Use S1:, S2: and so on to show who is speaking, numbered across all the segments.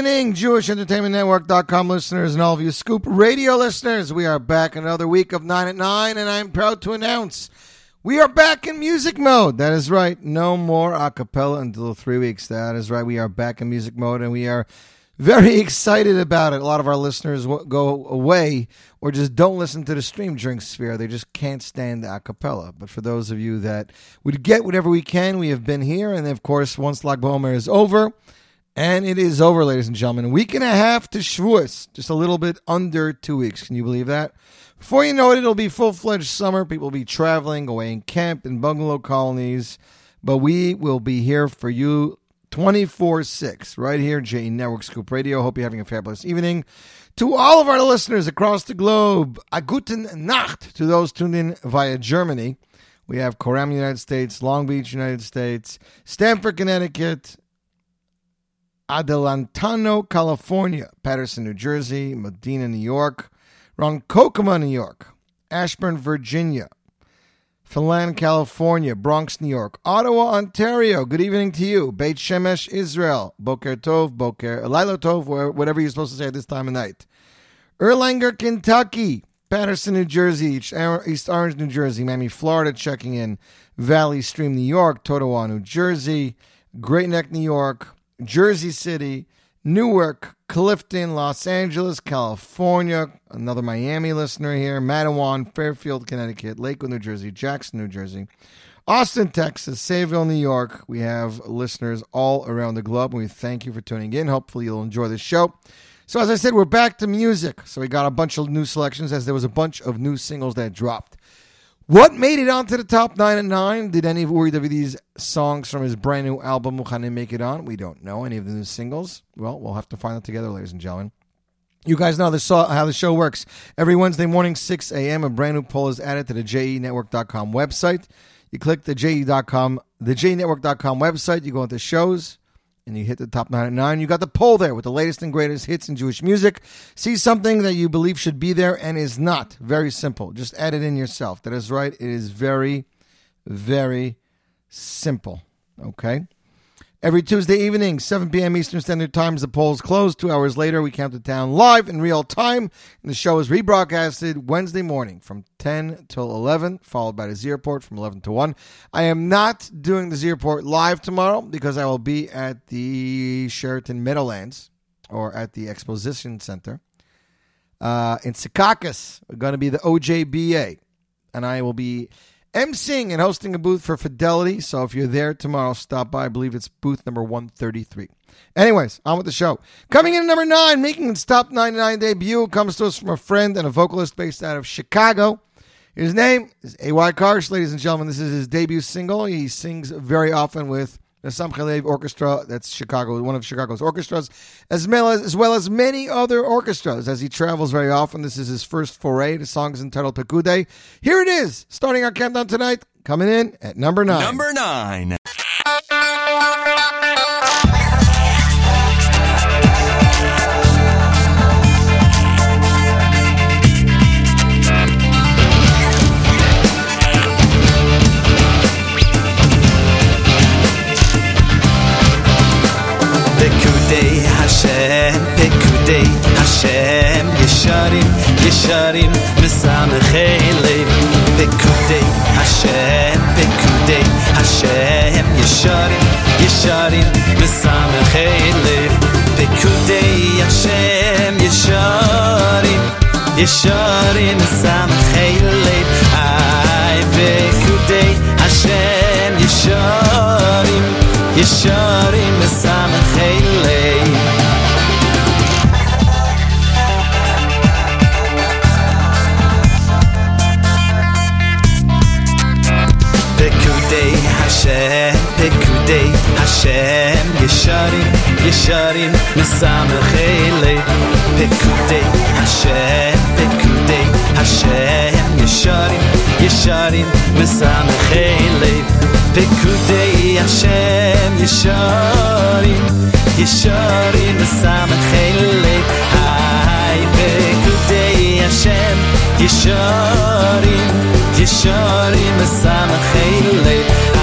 S1: Evening, JewishEntertainmentNetwork.com listeners and all of you Scoop Radio listeners. We are back another week of 9 at 9, and I'm proud to announce we are back in music mode. That is right. No more a cappella until three weeks. That is right. We are back in music mode, and we are very excited about it. A lot of our listeners go away or just don't listen to the stream during Sefira. They just can't stand a cappella. But for those of you that would get whatever we can, we have been here. And of course, once Lag BaOmer is over, and it is over, ladies and gentlemen. A week and a half to Shavuos. Just a little bit under two weeks. Can you believe that? Before you know it, it'll be full fledged summer. People will be traveling, away in camp, in bungalow colonies. But we will be here for you 24 6, right here, JE Network Scoop Radio. Hope you're having a fabulous evening. To all of our listeners across the globe, a guten Nacht to those tuned in via Germany. We have Coram, United States, Long Beach, United States, Stamford, Connecticut, Adelantano, California, Paterson, New Jersey, Medina, New York, Ronkonkoma, New York, Ashburn, Virginia, Finland, California, Bronx, New York, Ottawa, Ontario. Good evening to you. Beit Shemesh, Israel, Boker Tov, Boker Laila Tov, whatever you're supposed to say at this time of night. Erlanger, Kentucky, Paterson, New Jersey, East East Orange, New Jersey, Miami, Florida, checking in, Valley Stream, New York, Totowa, New Jersey, Great Neck, New York, Jersey City, Newark, Clifton, Los Angeles, California, another Miami listener here, Matawan, Fairfield, Connecticut, Lakewood, New Jersey, Jackson, New Jersey, Austin, Texas, Sayville, New York. We have listeners all around the globe, and we thank you for tuning in. Hopefully, you'll enjoy the show. So, as I said, we're back to music. So, we got a bunch of new selections as there was a bunch of new singles that dropped. What made it onto the top nine and nine? Did any of Uri Davidi's songs from his brand new album Muchanim make it on? We don't know. Any of the new singles? Well, we'll have to find out together, ladies and gentlemen. You guys know how the show works. Every Wednesday morning, 6 a.m., a brand new poll is added to the JENetwork.com website. You click the JE.com, the JENetwork.com website, you go into shows, and you hit the top nine at nine. You got the poll there with the latest and greatest hits in Jewish music. See something that you believe should be there and is not. Very simple. Just add it in yourself. That is right. It is very, very simple. Okay. Every Tuesday evening, 7 p.m. Eastern Standard Time, the polls close. Two hours later, we count it down live in real time. And the show is rebroadcasted Wednesday morning from 10 till 11, followed by the Z Report from 11 to 1. I am not doing the Z Report live tomorrow because I will be at the Sheraton Meadowlands or at the Exposition Center uh, in Secaucus. We're going to be the OJBA. And I will be emceeing and hosting a booth for Fidelity. So if you're there tomorrow, stop by. I believe it's booth number 133. Anyways, on with the show. Coming in at number nine, making its top 99 debut, comes to us from a friend and a vocalist based out of Chicago. His name is A.Y. Karsh, ladies and gentlemen. This is his debut single. He sings very often with the Sam Khalev Orchestra. That's Chicago, one of Chicago's orchestras, as well as, as well as many other orchestras. As he travels very often, this is his first foray. The song is entitled Pekude. Here it is, starting our countdown tonight, coming in at number nine.
S2: Number nine.
S3: שהם ישרים, ישרים,
S4: מסמכי לב. פקודי השם, פקודי השם, ישרים, ישרים, מסמכי לב. פקודי השם, ישרים, ישרים, מסמכי לב. איי, פקודי השם, ישרים, ישרים, מסמכי שהם ישרים, ישרים מסמכי לב. פקודי השם, פקודי השם ישרים, ישרים מסמכי לב. פקודי השם ישרים, ישרים מסמכי לב.
S5: היי פקודי השם ישרים, ישרים מסמכי לב.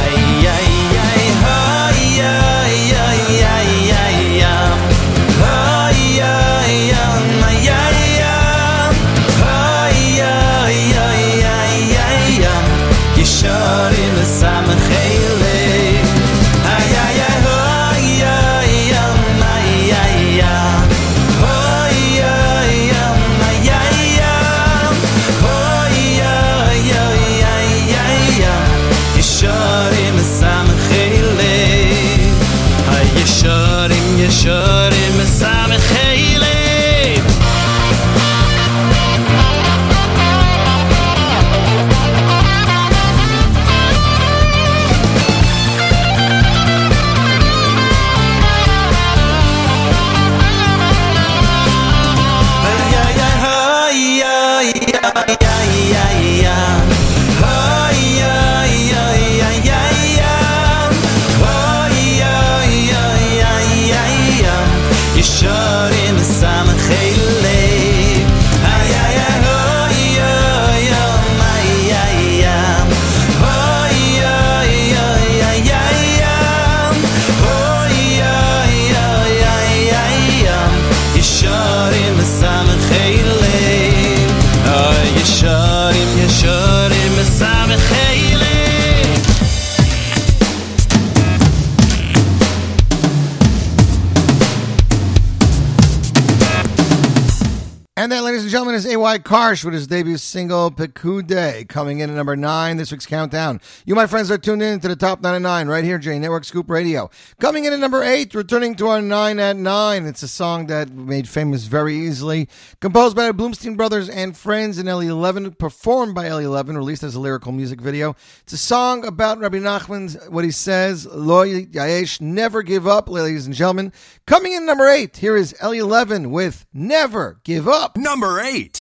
S5: Karsh with his debut single, Pekude, coming in at number nine this week's countdown. You, my friends, are tuned in to the top nine at nine right here, J Network Scoop Radio. Coming in at number eight, returning to our nine at nine. It's a song that made famous very easily. Composed by the Bloomstein Brothers and Friends in LE11, performed by LE11, released as a lyrical music video. It's a song about Rabbi Nachman's, what he says, Lo Yaesh, never give up, ladies and gentlemen. Coming in at number eight, here is LE11 with Never Give Up.
S6: Number eight.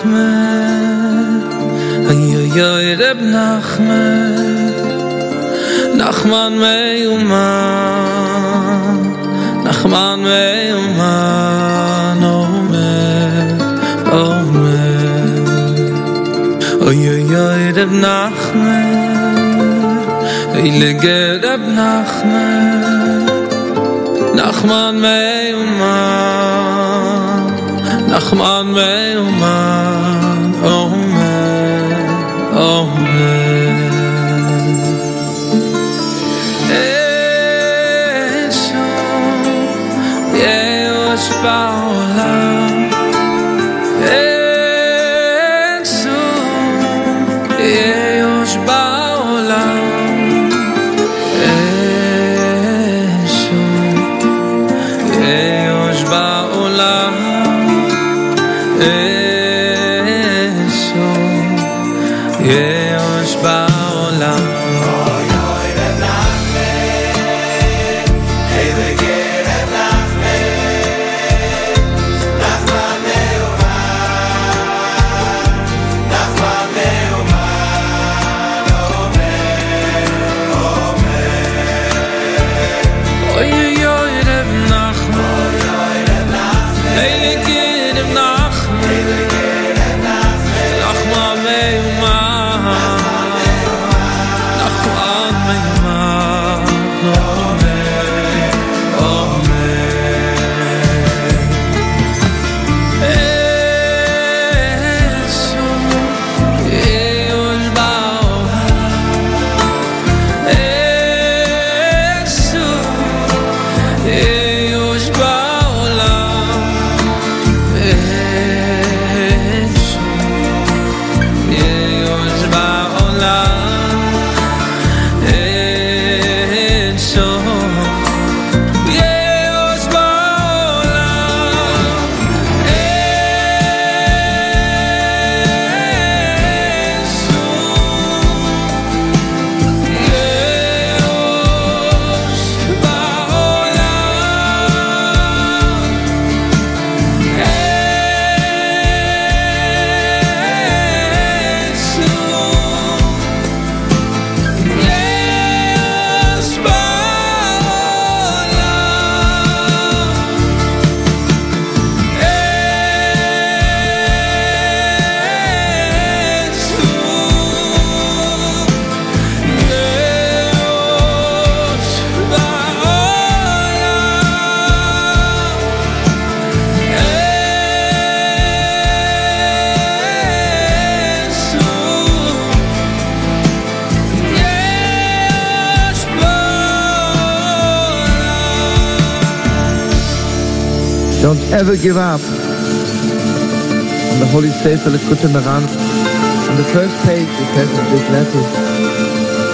S3: Nachman Oy oy oy Reb Nachman Nachman meyuman Nachman meyuman Omer Omer. Oy oy oy Reb Nachman lege Reb Nachman Nachman meyuman Nachman meyuman pas. Don't ever give up. On the Holy Sefer Likutei Moharan, on the first page it has a big letter.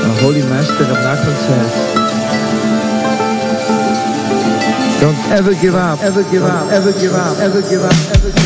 S3: Our Holy Master of Nachman says, Don't ever give up, ever give up, ever give up, ever give up, ever give up.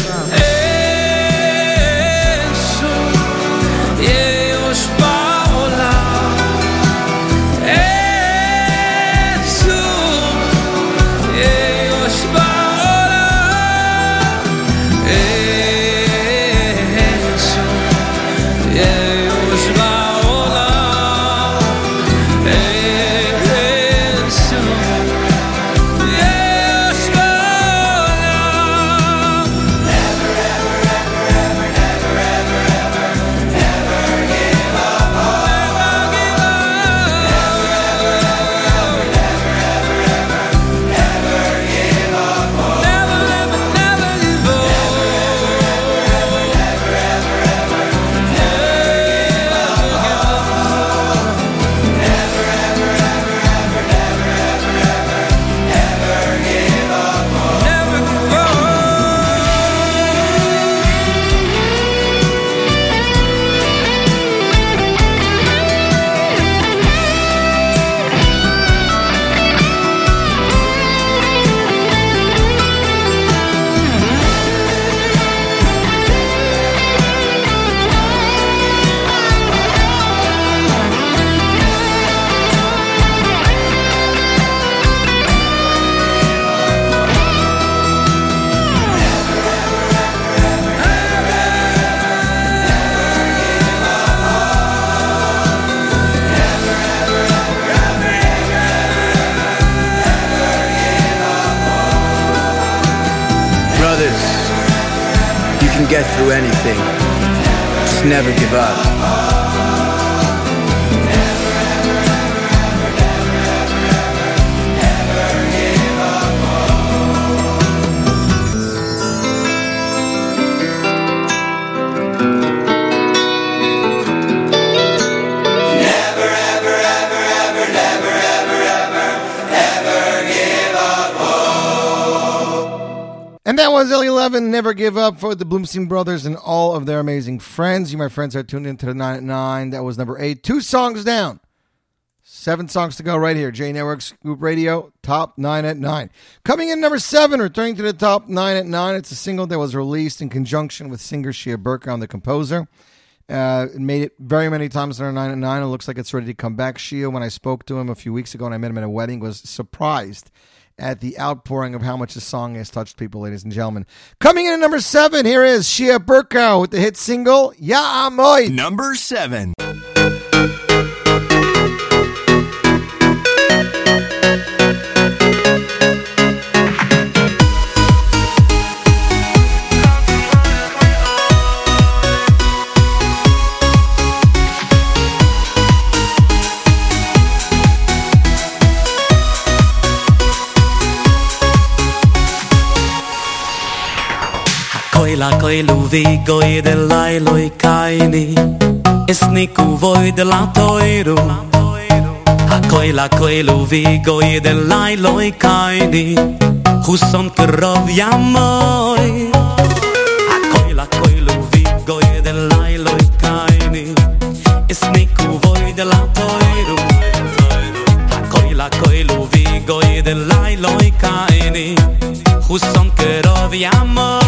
S7: Never Give Up
S1: for the Bloomstein Brothers and all of their amazing friends. You, my friends, are tuned into the 9 at 9. That was number 8. Two songs down. Seven songs to go right here. J Network Scoop Radio, top 9 at 9. Coming in number 7, returning to the top 9 at 9. It's a single that was released in conjunction with singer Shia Burka on the composer. Uh, it made it very many times in our 9 at 9. It looks like it's ready to come back. Shia, when I spoke to him a few weeks ago and I met him at a wedding, was surprised at the outpouring of how much the song has touched people, ladies and gentlemen. Coming in at number seven, here is Shia Burkow with the hit single Ya Amoy.
S6: Number seven.
S8: goy de lay loy kaini. Es niku voy de la toiro a koy la koy lu vi goy de lay loy kaini krov yamoy a koy la koy lu vi goy de lay loy kaini. Es niku voy de la toiro a koy la koy
S9: lu
S8: vi goy de lay loy kaini krov yamoy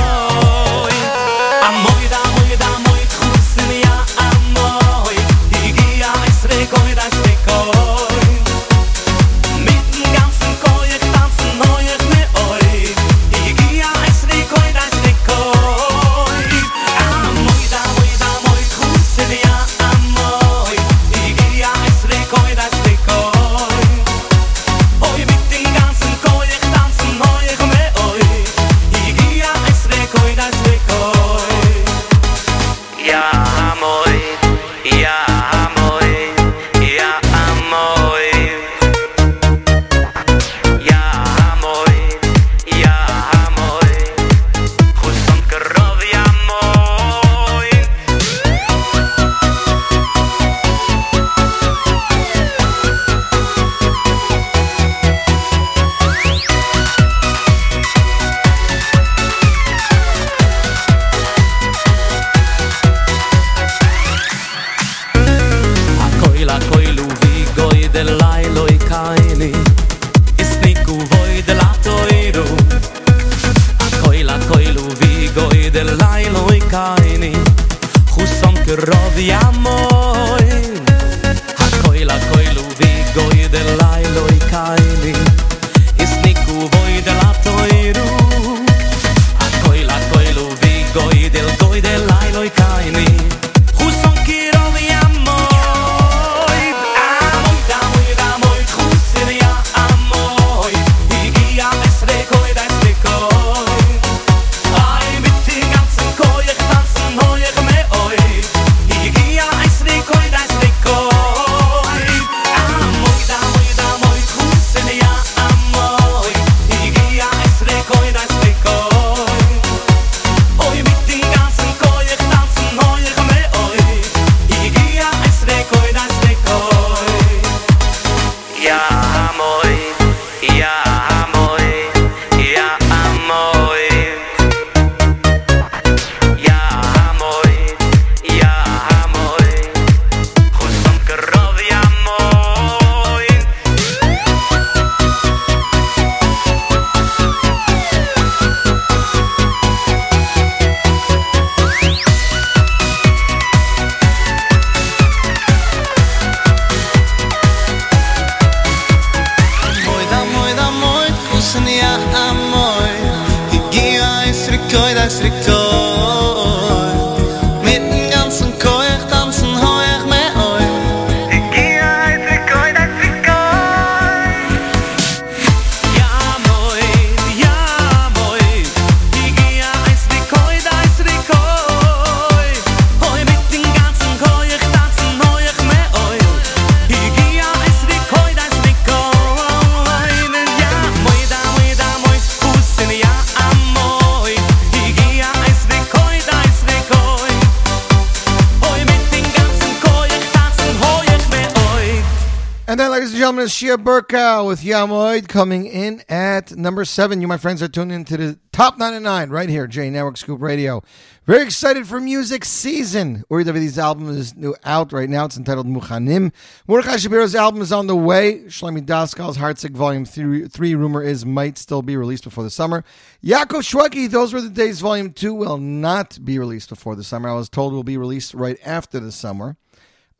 S8: With Yamoid coming in at number seven. You, my friends, are tuned into the top 99 right here, J Network Scoop Radio. Very excited for music season. Uri Davidi's album is new out right now. It's entitled Muchanim. Mordechai Shapiro's album is on the way. Shlomi Daskal's Heartsick Volume 3, 3, rumor is, might still be released before the summer. Yaakov Shwekey, Those Were the Days Volume 2 will not be released before the summer. I was told will be released right after the summer.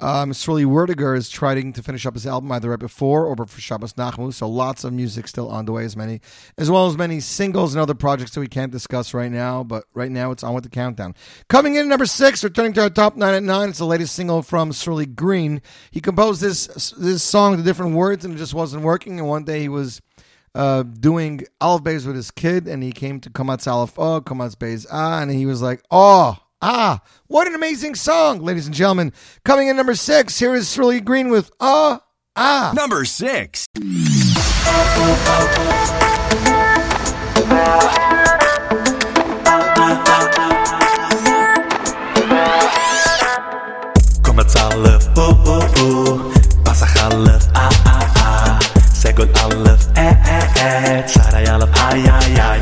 S8: Um, Sruli Werdiger is trying to finish up his album either right before or for Shabbos Nachmu. So lots of music still on the way, as many as well as many singles and other projects that we can't discuss right now. But right now, it's on with the countdown. Coming in at number six, returning to our top nine at nine. It's the latest single from Sruli Green. He composed this this song to different words, and it just wasn't working. And one day he was uh, doing Aleph Beis with his kid, and he came to Kamatz Aleph Oh, Kamatz Beis Ah, and he was like, oh, ah, what an amazing song, ladies and gentlemen. Coming in number six, here is Sruli Green with ah, ah.
S6: Number six.
S10: Kom het alef, oeh oeh oeh Pasach alef, ah ah ah Segol alef, eh eh eh Sarai alef, ai ai ai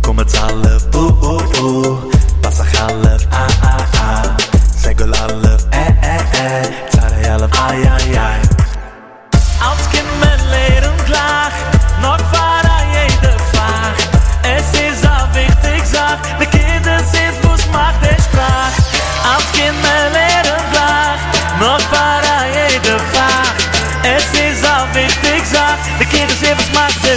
S10: Kom het alef, oeh oeh oeh Pasach alef, ah ah ah. Segol alef, eh eh eh. Sarai alef, ai ai ai Als kind men leren klaag Nog waar aan jede vraag. Es is al wichtig zag De kinderen is woes macht de spraak. Als kind men leren klaag Nog waar aan vraag. Es is wichtig De is macht de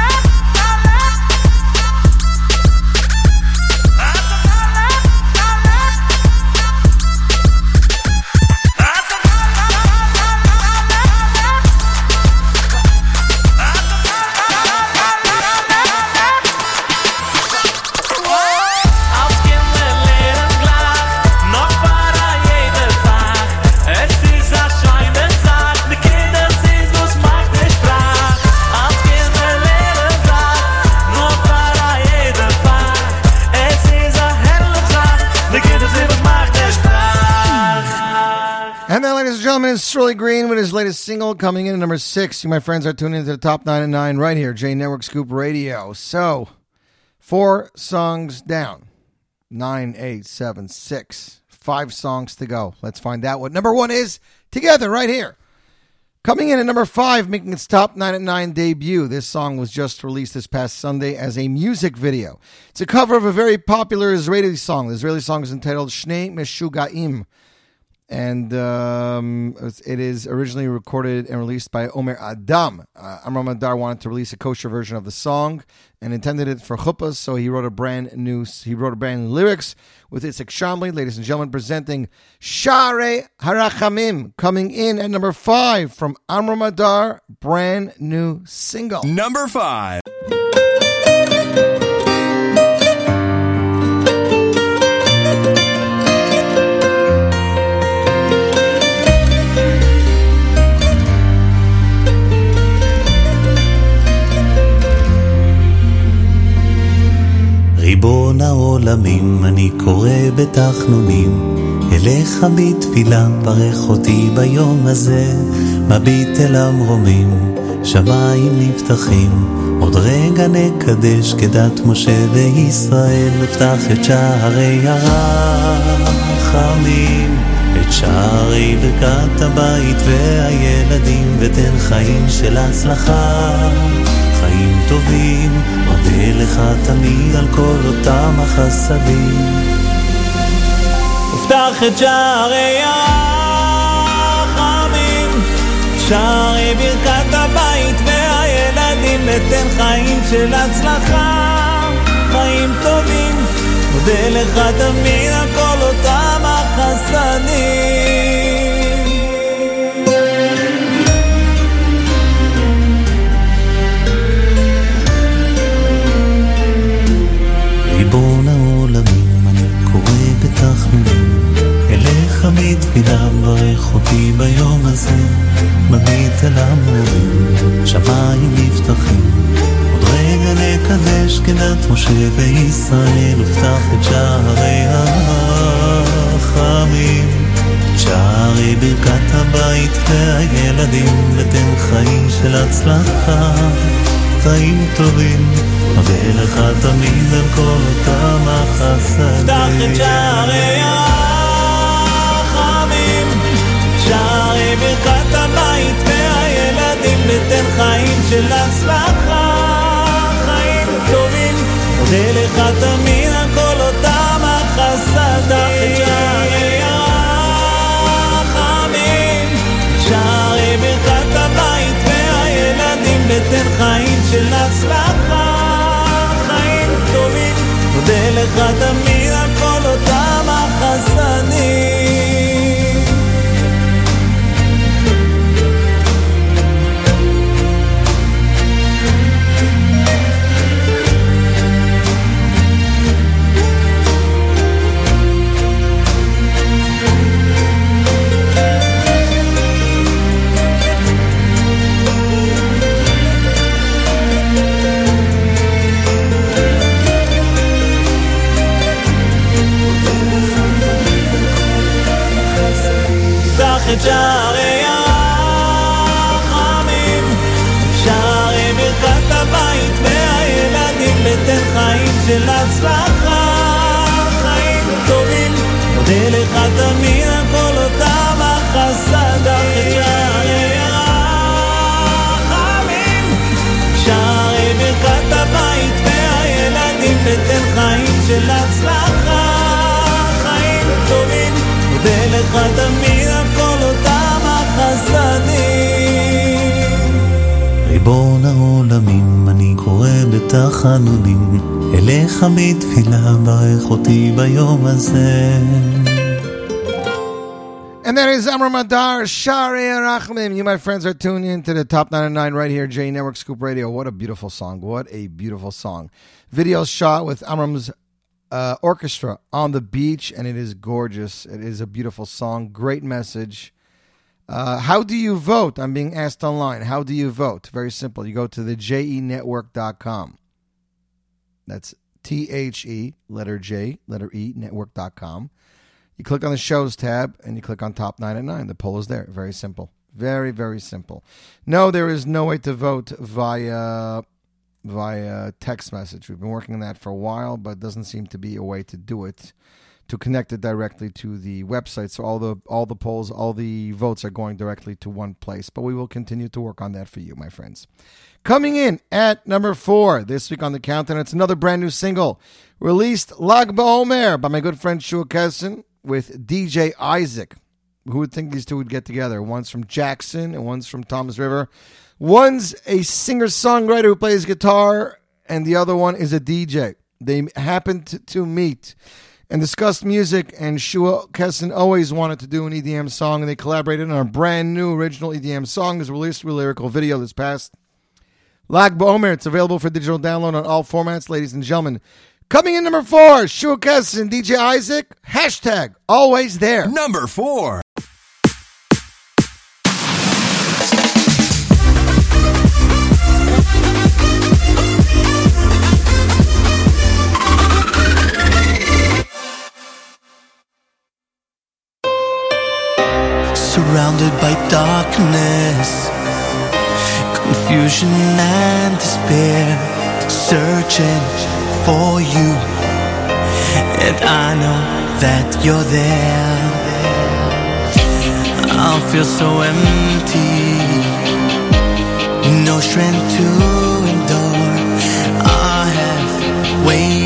S1: Sruli Green with his latest single coming in at number six. You, my friends, are tuning into the top nine and nine right here, J Network Scoop Radio. So, four songs down. Nine, eight, seven, six. Five songs to go. Let's find out what number one is together right here. Coming in at number five, making its top nine at nine debut. This song was just released this past Sunday as a music video. It's a cover of a very popular Israeli song. The Israeli song is entitled Shnei Meshugaim and um, it is originally recorded and released by Omer Adam. Uh, Amram Adar wanted to release a kosher version of the song and intended it for chuppahs, so he wrote a brand new he wrote a brand new lyrics with Itzik Shamli, ladies and gentlemen, presenting Shaarei Harachamim, coming in at number five from Amram Adar, brand new single.
S11: Number five.
S12: ריבון העולמים, אני קורא בתחנונים, אליך בתפילה, ברך אותי ביום הזה, מביט אל המרומים, שמיים נפתחים, עוד רגע נקדש כדת משה וישראל, נפתח את שערי הרחמים, את שערי ברכת הבית והילדים, ותן חיים של הצלחה. חיים טובים, לך תמיד על כל אותם החסדים. ופתח את שערי הרחמים, שערי ברכת הבית והילדים, ותן חיים של הצלחה, חיים טובים, מודה לך תמיד על כל אותם החסדים. בתפילה, ברך אותי ביום הזה, מביט אל המורים, שמיים נפתחים, עוד רגע נקדש כדת משה וישראל, ופתח את שערי הרחמים, שערי ברכת הבית והילדים, ותן חיים של הצלחה. חיים טובים, מודה לך תמיד על כל אותם החסדים. פתח את שערי הרחמים, שערי ברכת הבית והילדים, ותן חיים של הצלחה, חיים טובים, מודה לך תמיד על כל אותם החסדים. שערי הרחמים, שערי ברכת הבית והילדים, ותן חיים של הצלחה, חיים טובים, מודה לך תמיד
S13: מודה לך תמיד על כל אותם שערי הרחמים. שערי ברכת הבית והילדים ותן חיים של הצלחה, חיים טובים. מודה לך תמיד על כל אותם החסדים.
S12: ריבון העולמים, אני קורא בתחנונים, אליך בתפילה, ברך אותי ביום הזה.
S1: That is Amram Adar, Shari Rachmim. You, my friends, are tuned in to the Top 99 right here, J Network Scoop Radio. What a beautiful song. What a beautiful song. Video shot with Amram's uh, orchestra on the beach, and it is gorgeous. It is a beautiful song. Great message. Uh, how do you vote? I'm being asked online. How do you vote? Very simple. You go to the jenetwork.com. That's T H E, letter J, letter E, network.com. You click on the shows tab and you click on top 9 at 9. The poll is there. Very simple. Very, very simple. No, there is no way to vote via via text message. We've been working on that for a while, but doesn't seem to be a way to do it to connect it directly to the website. So all the all the polls, all the votes are going directly to one place. But we will continue to work on that for you, my friends. Coming in at number four this week on the countdown, it's another brand new single released Lag BaOmer by my good friend Shua Kessin with DJ Isaac. Who would think these two would get together? One's from Jackson and one's from Toms River. One's a singer songwriter who plays guitar, and the other one is a DJ. They happened to, meet and discussed music, and Shua Kessin always wanted to do an EDM song, and they collaborated on a brand new original EDM song. It released with a lyrical video this past Lag BaOmer. It's available for digital download on all formats, ladies and gentlemen. Coming in number four, Shua Kessin, DJ Isaac, hashtag always there.
S6: Number four.
S13: surrounded by darkness, confusion and despair, searching for you. And I know that you're there. I feel so empty, no strength to endure. I have waited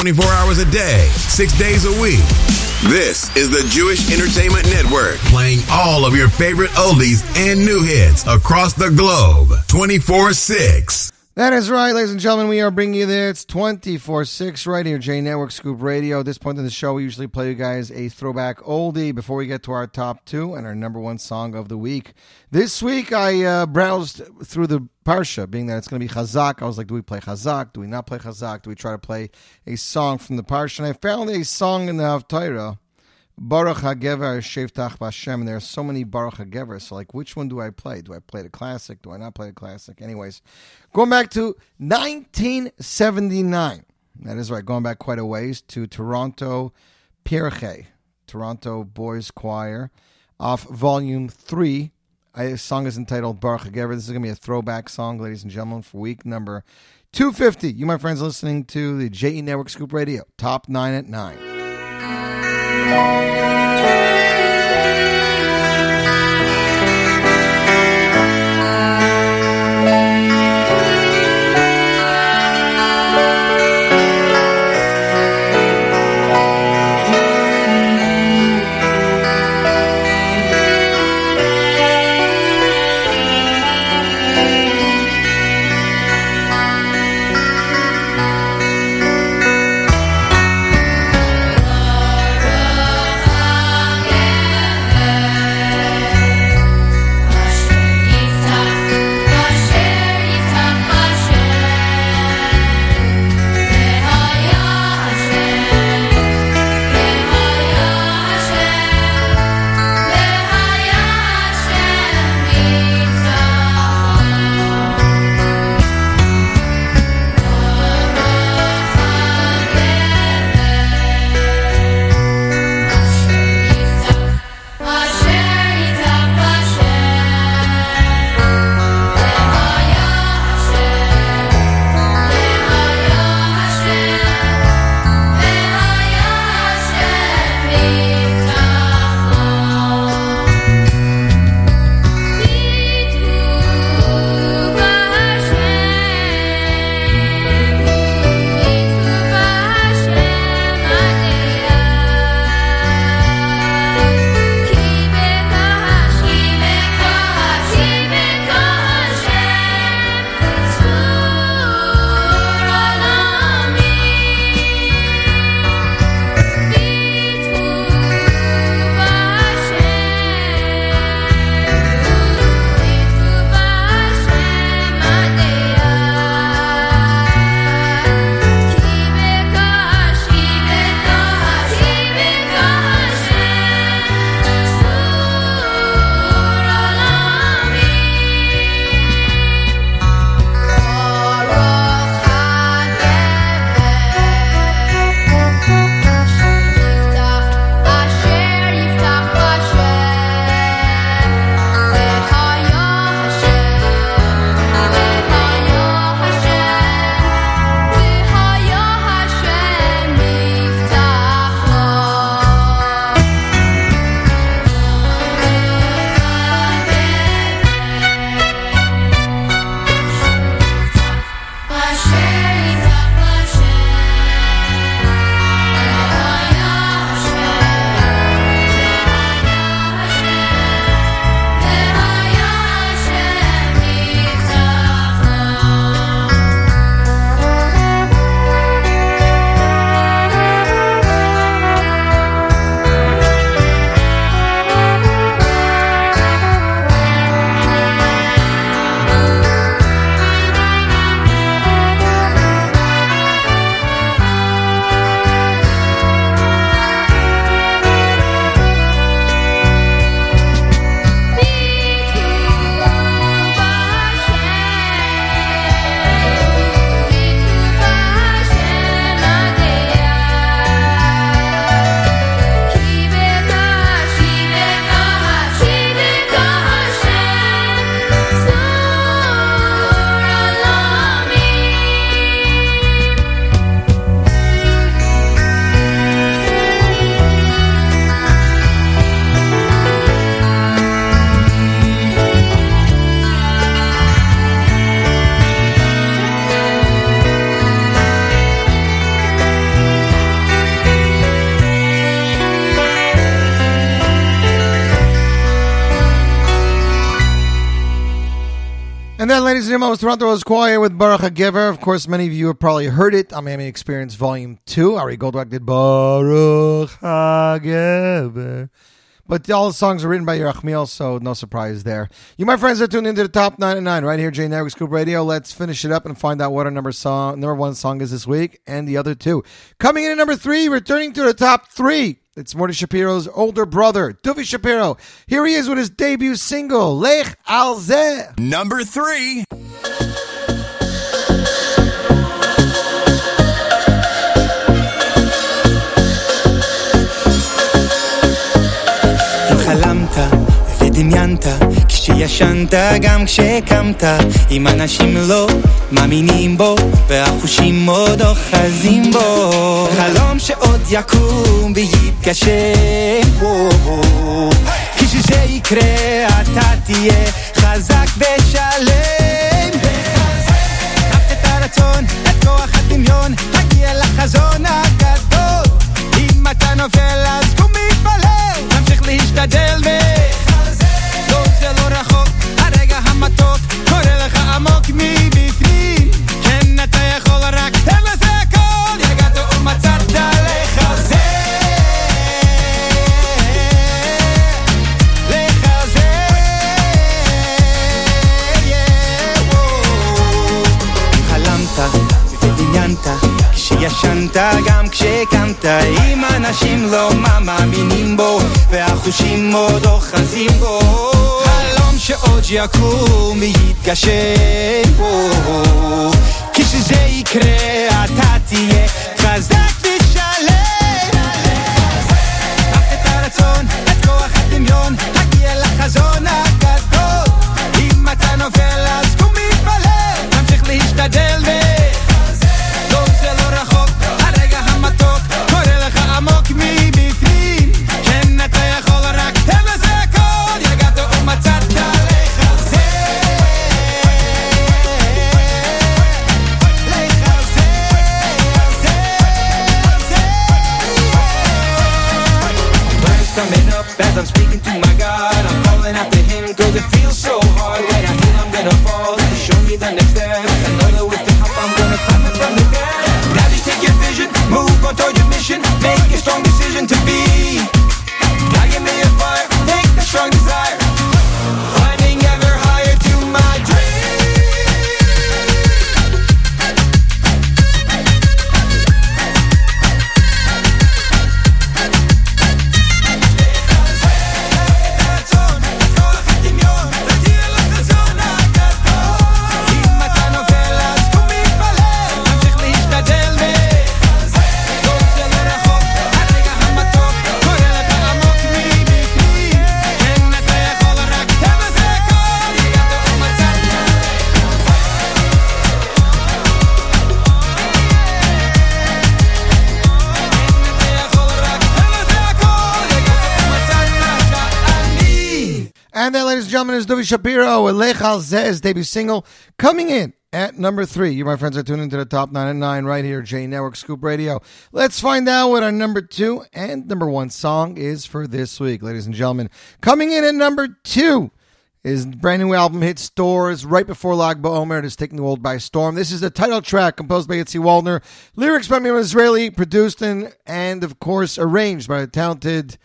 S14: 24 hours a day, 6 days a week. This is the Jewish Entertainment Network, playing all of your favorite oldies and new hits across the globe, 24 6.
S1: That is right, ladies and gentlemen. We are bringing you this 24 6 right here, J Network Scoop Radio. At this point in the show, we usually play you guys a throwback oldie before we get to our top two and our number one song of the week. This week, I uh, browsed through the Parsha, being that it's going to be Chazak. I was like, do we play Chazak? Do we not play Chazak? Do we try to play a song from the Parsha? And I found a song in the Haftarah Baruch HaGever Sheftach Bashem, and there are so many Baruch HaGever. So, like, which one do I play? Do I play the classic? Do I not play the classic? Anyways, going back to 1979. That is right, going back quite a ways to Toronto Pirchei, Toronto Boys Choir, off Volume 3. A song is entitled Baruch HaGever. This is going to be a throwback song, ladies and gentlemen, for week number 250. You, my friends, listening to the JE Network Scoop Radio, Top 9 at 9.
S15: Baruch
S1: Ladies and gentlemen, was Toronto's Choir with Baruch HaGever. Of course, many of you have probably heard it on Miami Experience Volume 2. Ari Goldwag did Baruch HaGever. But all the songs are written by Yerachmiel, so no surprise there. You, my friends, are tuned into the top 99 right here, J Network Scoop Radio. Let's finish it up and find out what our number song, number one song is this week, and the other two. Coming in at number three, returning to the top three. It's Morty Shapiro's older brother, Duvi Shapiro. Here he is with his debut single, Lech Al Zeh.
S14: Number three.
S15: אם חלמת ודמיינת כשישנת גם כשקמת אם אנשים לא מאמינים בו והחושים עוד אוחזים בו. חלום שעוד יקום ויתגשם כשזה יקרה אתה תהיה חזק ושלם. אהבת את הרצון, את כוח הדמיון, תגיע לחזון הגדול. אם אתה נופל אז קום מתפלל, תמשיך להשתדל ו... זה לא רחוק, הרגע המתוק קורא לך עמוק מבפנים. כן אתה יכול רק תן כשישנת גם כשקמת אם אנשים לא מאמינים בו והחושים עוד אוחזים בו. חלום שעוד יקום ויתגשם בו. כשזה יקרה אתה תהיה חזק ושלם. אהבת את הרצון, את כוח הדמיון, תגיע לחזון הגדול. אם אתה נופל אז קום מתפלל, תמשיך להשתדל ו... הרחוק, הרגע המתוק, קורא לך עמוק מ...
S1: and Duvi Shapiro with Lech Al Zeh, his debut single, coming in at number three. You, my friends, are tuning into the top nine and nine right here, J Network Scoop Radio. Let's find out what our number two and number one song is for this week, ladies and gentlemen. Coming in at number two is brand new album hit stores right before Lag BaOmer. It is taking the world by storm. This is the title track composed by Itzi Waldner, lyrics by Miriam Israeli, produced and, and of course arranged by the talented,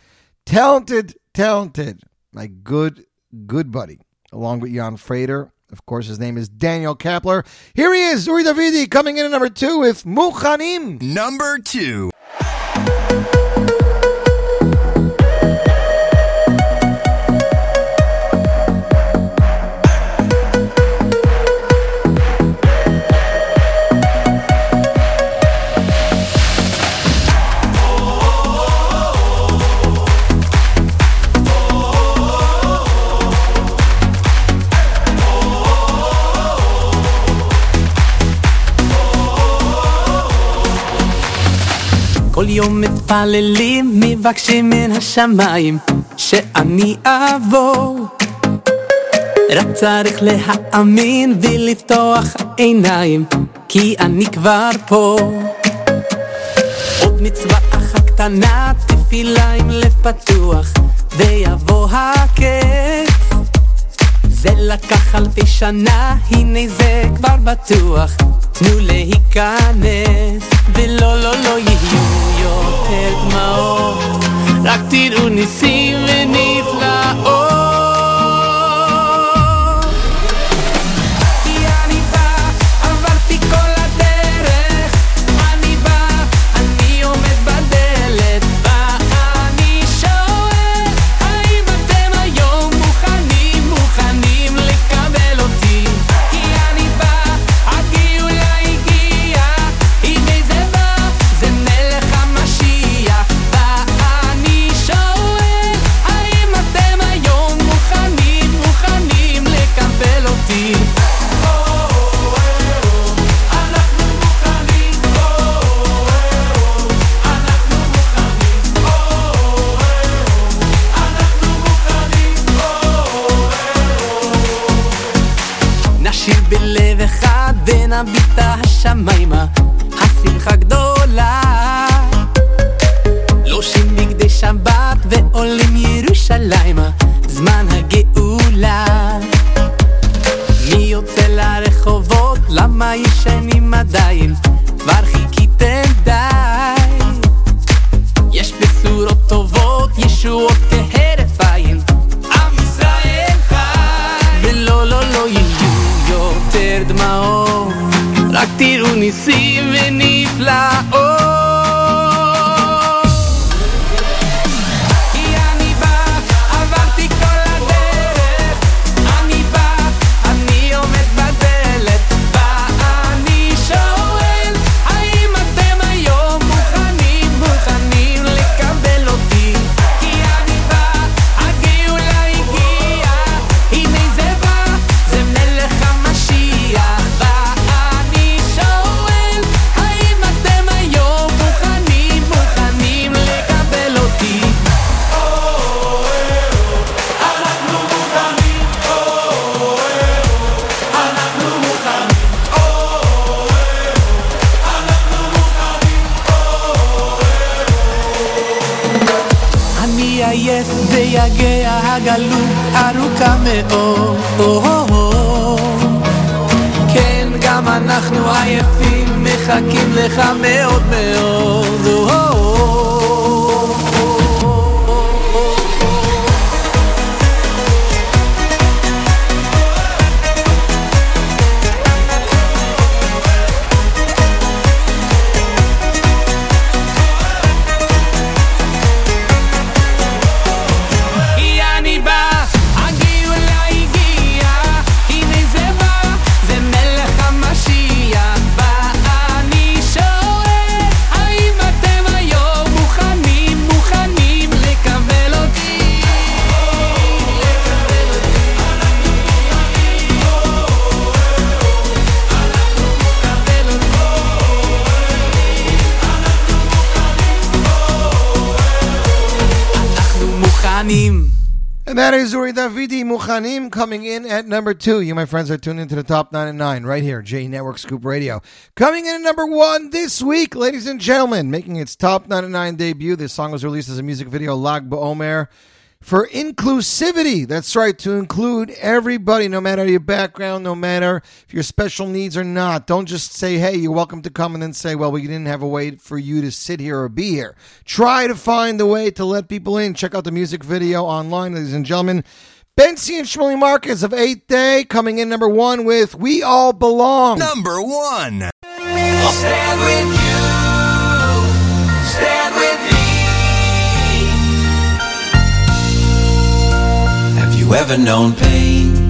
S1: talented, talented, my good, good buddy, along with Jan Frater. Of course, his name is Daniel Kapler. Here he is, Uri Davidi, coming in at number two with Muchanim.
S14: Number two.
S2: יום מתפללים, מבקשים מן השמיים שאני אבוא. רק צריך להאמין ולפתוח עיניים, כי אני כבר פה. עוד מצווה אחת קטנה, תפילה עם לב פתוח, ויבוא הקץ. זה לקח אלפי שנה, הנה זה כבר בטוח. תנו להיכנס, ולא לא לא יהיו יותר דמעות, רק תראו ניסים ונפלאות. השמיימה, השמחה גדולה. לושים בגדי שבת ועולים ירושלימה, זמן הגאולה. מי יוצא לרחובות? למה ישנים עדיין?
S1: And that is Uri Davidi Muchanim coming in at number two. You, my friends, are tuned into the top nine and nine right here, J Network Scoop Radio. Coming in at number one this week, ladies and gentlemen, making its top nine and nine debut. This song was released as a music video, Lag BaOmer, for inclusivity. That's right, to include everybody, no matter your background, no matter if your special needs or not. Don't just say, hey, you're welcome to come and then say, well, we didn't have a way for you to sit here or be here. Try to find a way to let people in. Check out the music video online, ladies and gentlemen. Bentzi and Shmuley Marcus of Eighth Day coming in number one with We All Belong.
S11: Number one.
S16: You
S5: ever known pain?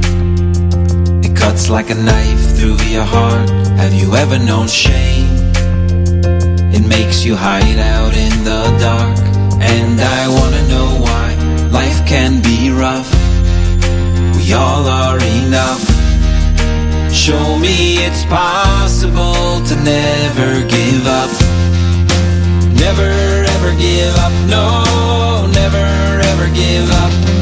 S5: It cuts like a knife through your heart. Have you ever known shame? It makes you hide out in the dark. And I wanna know why life can be rough. We all are enough. Show me it's possible to never give up. Never ever give up. No, never ever give up.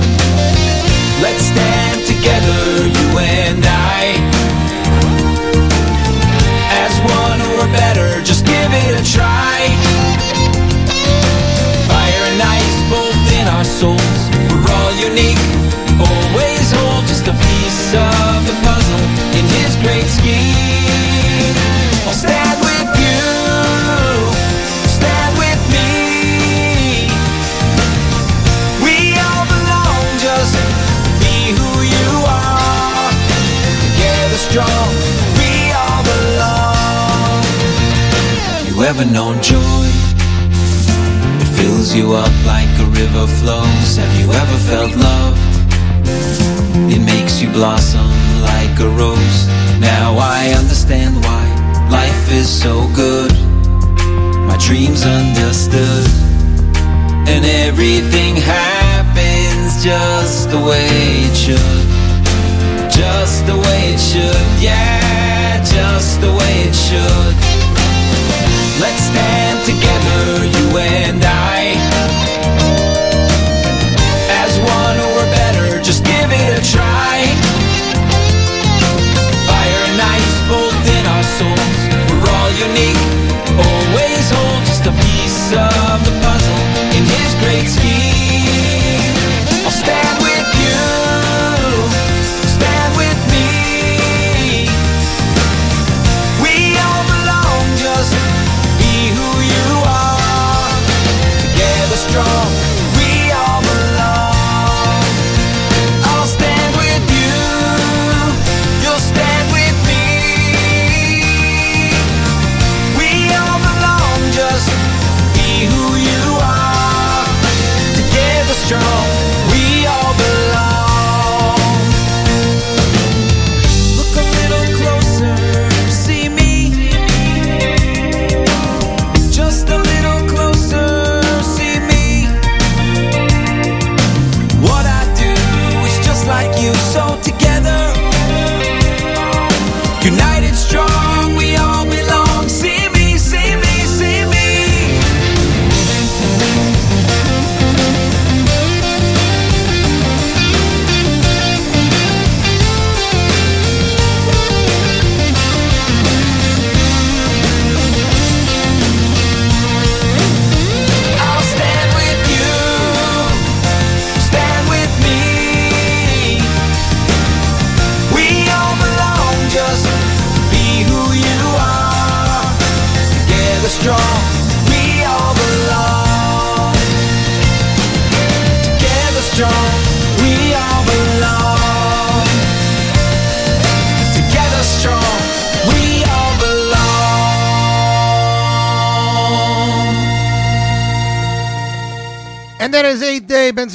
S5: Ever known joy? It fills you up like a river flows. Have you ever felt love? It makes you blossom like a rose. Now I understand why life is so good. My dreams understood. And everything happens just the way it should. Just the way it should, yeah, just the way it should. Stand together, you and I. As one or better, just give it a try. Fire and ice both in our souls. We're all unique,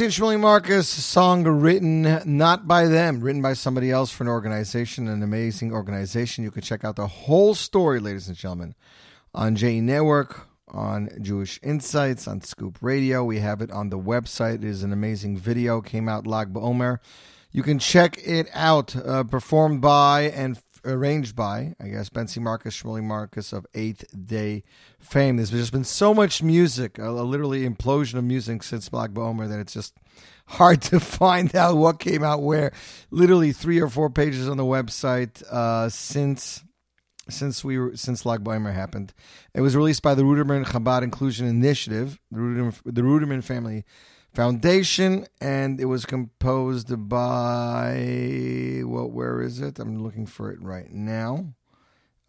S1: and Shmuley Marcus, song written not by them, written by somebody else for an organization, an amazing organization. You can check out the whole story, ladies and gentlemen, on J Network, on Jewish Insights, on Scoop Radio. We have it on the website. It is an amazing video, came out Lag BaOmer. You can check it out, uh, performed by and arranged by, I guess, Bentzi Marcus, Shmuley Marcus of Eighth Day fame. There's just been so much music, a, a literally implosion of music since Lag BaOmer that it's just hard to find out what came out where. Literally three or four pages on the website uh, since since we were since Lag Boimer happened. It was released by the Ruderman Chabad Inclusion Initiative, the Ruderman, the Ruderman Family Foundation, and it was composed by well, where is it? I'm looking for it right now.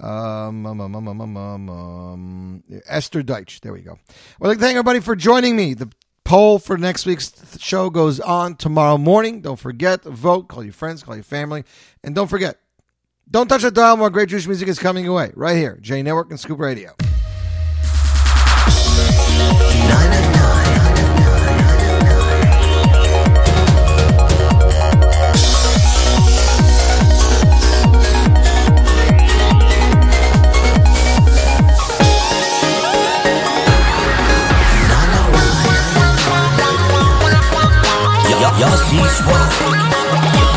S1: Um, um, um, um, um, um, um, um, Esther Deitch. There we go. To thank everybody for joining me. The poll for next week's show goes on tomorrow morning. Don't forget, vote, call your friends, call your family, and don't forget, don't touch the dial. More great Jewish music is coming your way right here, J Network and Scoop Radio.
S17: Yossi Swag.